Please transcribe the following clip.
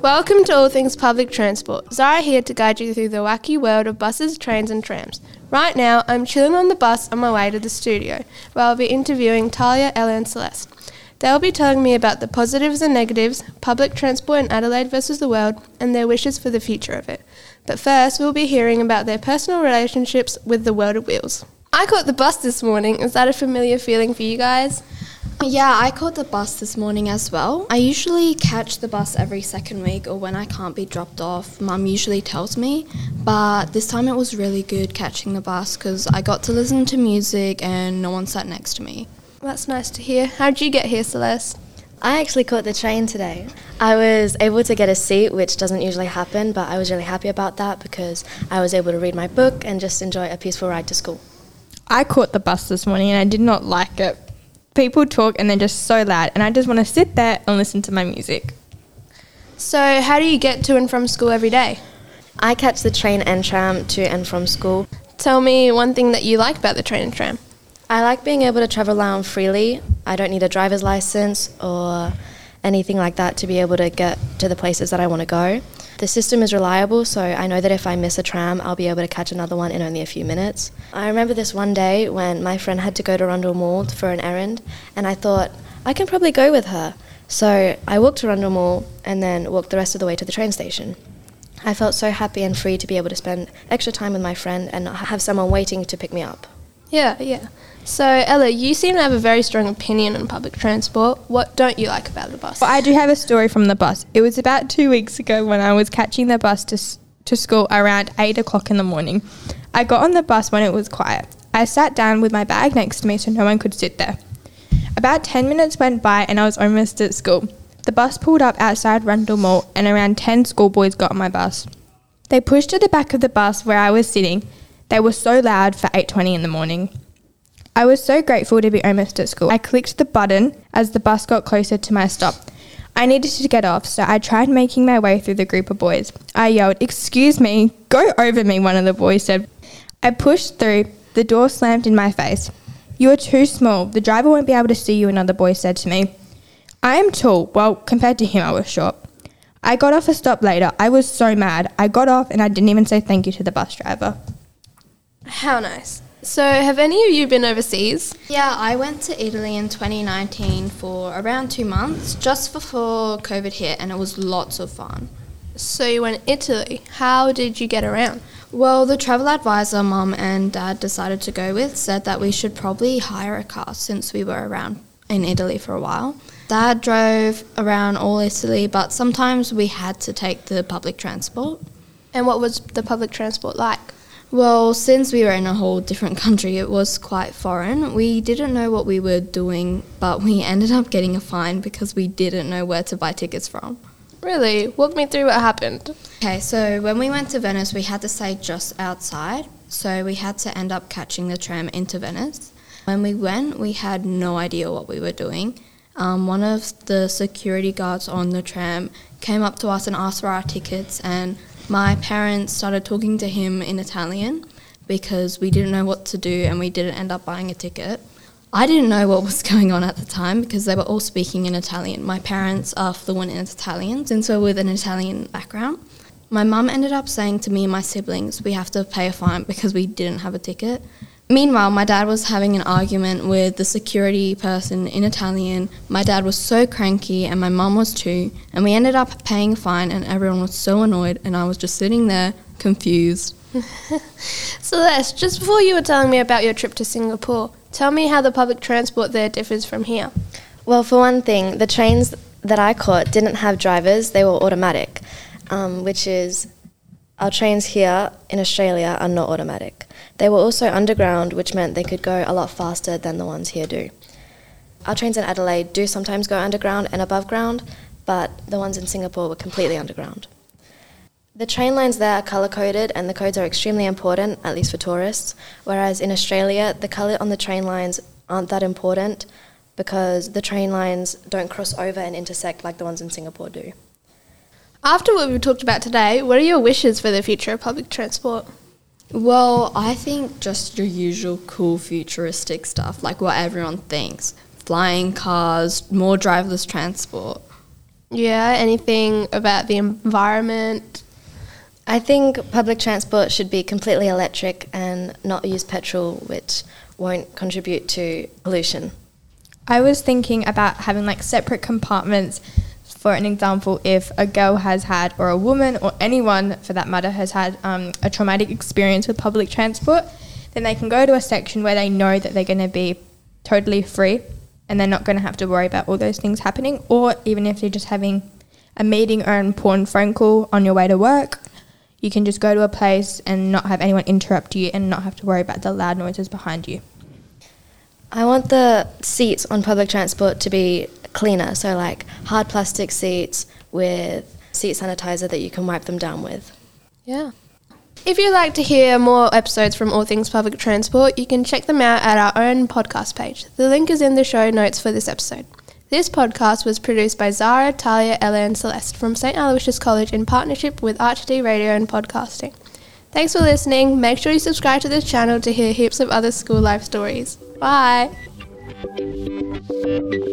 Welcome to All Things Public Transport. Zara here to guide you through the wacky world of buses, trains, and trams. Right now, I'm chilling on the bus on my way to the studio, where I'll be interviewing Talia, Ella, and Celeste. They'll be telling me about the positives and negatives, public transport in Adelaide versus the world, and their wishes for the future of it. But first, we'll be hearing about their personal relationships with the world of wheels. I caught the bus this morning. Is that a familiar feeling for you guys? Yeah, I caught the bus this morning as well. I usually catch the bus every second week or when I can't be dropped off. Mum usually tells me, but this time it was really good catching the bus because I got to listen to music and no one sat next to me. That's nice to hear. How did you get here, Celeste? I actually caught the train today. I was able to get a seat, which doesn't usually happen, but I was really happy about that because I was able to read my book and just enjoy a peaceful ride to school. I caught the bus this morning and I did not like it. People talk and they're just so loud, and I just want to sit there and listen to my music. So, how do you get to and from school every day? I catch the train and tram to and from school. Tell me one thing that you like about the train and tram. I like being able to travel around freely. I don't need a driver's license or anything like that to be able to get to the places that I want to go. The system is reliable, so I know that if I miss a tram, I'll be able to catch another one in only a few minutes. I remember this one day when my friend had to go to Rundle Mall for an errand, and I thought, I can probably go with her. So I walked to Rundle Mall and then walked the rest of the way to the train station. I felt so happy and free to be able to spend extra time with my friend and not have someone waiting to pick me up. Yeah, yeah. So, Ella, you seem to have a very strong opinion on public transport. What don't you like about the bus? Well, I do have a story from the bus. It was about two weeks ago when I was catching the bus to, to school around 8 o'clock in the morning. I got on the bus when it was quiet. I sat down with my bag next to me so no one could sit there. About 10 minutes went by and I was almost at school. The bus pulled up outside Rundle Mall and around 10 schoolboys got on my bus. They pushed to the back of the bus where I was sitting. They were so loud for 8:20 in the morning. I was so grateful to be almost at school. I clicked the button as the bus got closer to my stop. I needed to get off, so I tried making my way through the group of boys. I yelled, Excuse me, go over me, one of the boys said. I pushed through, the door slammed in my face. You are too small, the driver won't be able to see you, another boy said to me. I am tall, well, compared to him, I was short. I got off a stop later. I was so mad. I got off and I didn't even say thank you to the bus driver. How nice. So, have any of you been overseas? Yeah, I went to Italy in 2019 for around two months just before COVID hit, and it was lots of fun. So, you went to Italy. How did you get around? Well, the travel advisor mum and dad decided to go with said that we should probably hire a car since we were around in Italy for a while. Dad drove around all Italy, but sometimes we had to take the public transport. And what was the public transport like? Well, since we were in a whole different country, it was quite foreign. We didn't know what we were doing, but we ended up getting a fine because we didn't know where to buy tickets from. Really? Walk me through what happened. Okay, so when we went to Venice, we had to stay just outside, so we had to end up catching the tram into Venice. When we went, we had no idea what we were doing. Um, one of the security guards on the tram came up to us and asked for our tickets, and my parents started talking to him in Italian because we didn't know what to do and we didn't end up buying a ticket. I didn't know what was going on at the time because they were all speaking in Italian. My parents are fluent in Italian since we're with an Italian background. My mum ended up saying to me and my siblings, we have to pay a fine because we didn't have a ticket. Meanwhile, my dad was having an argument with the security person in Italian. My dad was so cranky, and my mum was too. And we ended up paying a fine, and everyone was so annoyed, and I was just sitting there confused. Celeste, just before you were telling me about your trip to Singapore, tell me how the public transport there differs from here. Well, for one thing, the trains that I caught didn't have drivers, they were automatic, um, which is our trains here in Australia are not automatic. They were also underground, which meant they could go a lot faster than the ones here do. Our trains in Adelaide do sometimes go underground and above ground, but the ones in Singapore were completely underground. The train lines there are colour coded, and the codes are extremely important, at least for tourists, whereas in Australia, the colour on the train lines aren't that important because the train lines don't cross over and intersect like the ones in Singapore do. After what we've talked about today, what are your wishes for the future of public transport? Well, I think just your usual cool futuristic stuff, like what everyone thinks flying cars, more driverless transport. Yeah, anything about the environment? I think public transport should be completely electric and not use petrol, which won't contribute to pollution. I was thinking about having like separate compartments. For an example, if a girl has had, or a woman, or anyone for that matter, has had um, a traumatic experience with public transport, then they can go to a section where they know that they're going to be totally free and they're not going to have to worry about all those things happening. Or even if you're just having a meeting or an important phone call on your way to work, you can just go to a place and not have anyone interrupt you and not have to worry about the loud noises behind you. I want the seats on public transport to be cleaner, so like hard plastic seats with seat sanitizer that you can wipe them down with. Yeah. If you'd like to hear more episodes from All Things Public Transport, you can check them out at our own podcast page. The link is in the show notes for this episode. This podcast was produced by Zara, Talia, Ella, and Celeste from St. Aloysius College in partnership with ArchD Radio and Podcasting. Thanks for listening. Make sure you subscribe to this channel to hear heaps of other school life stories. Bye. Thank you.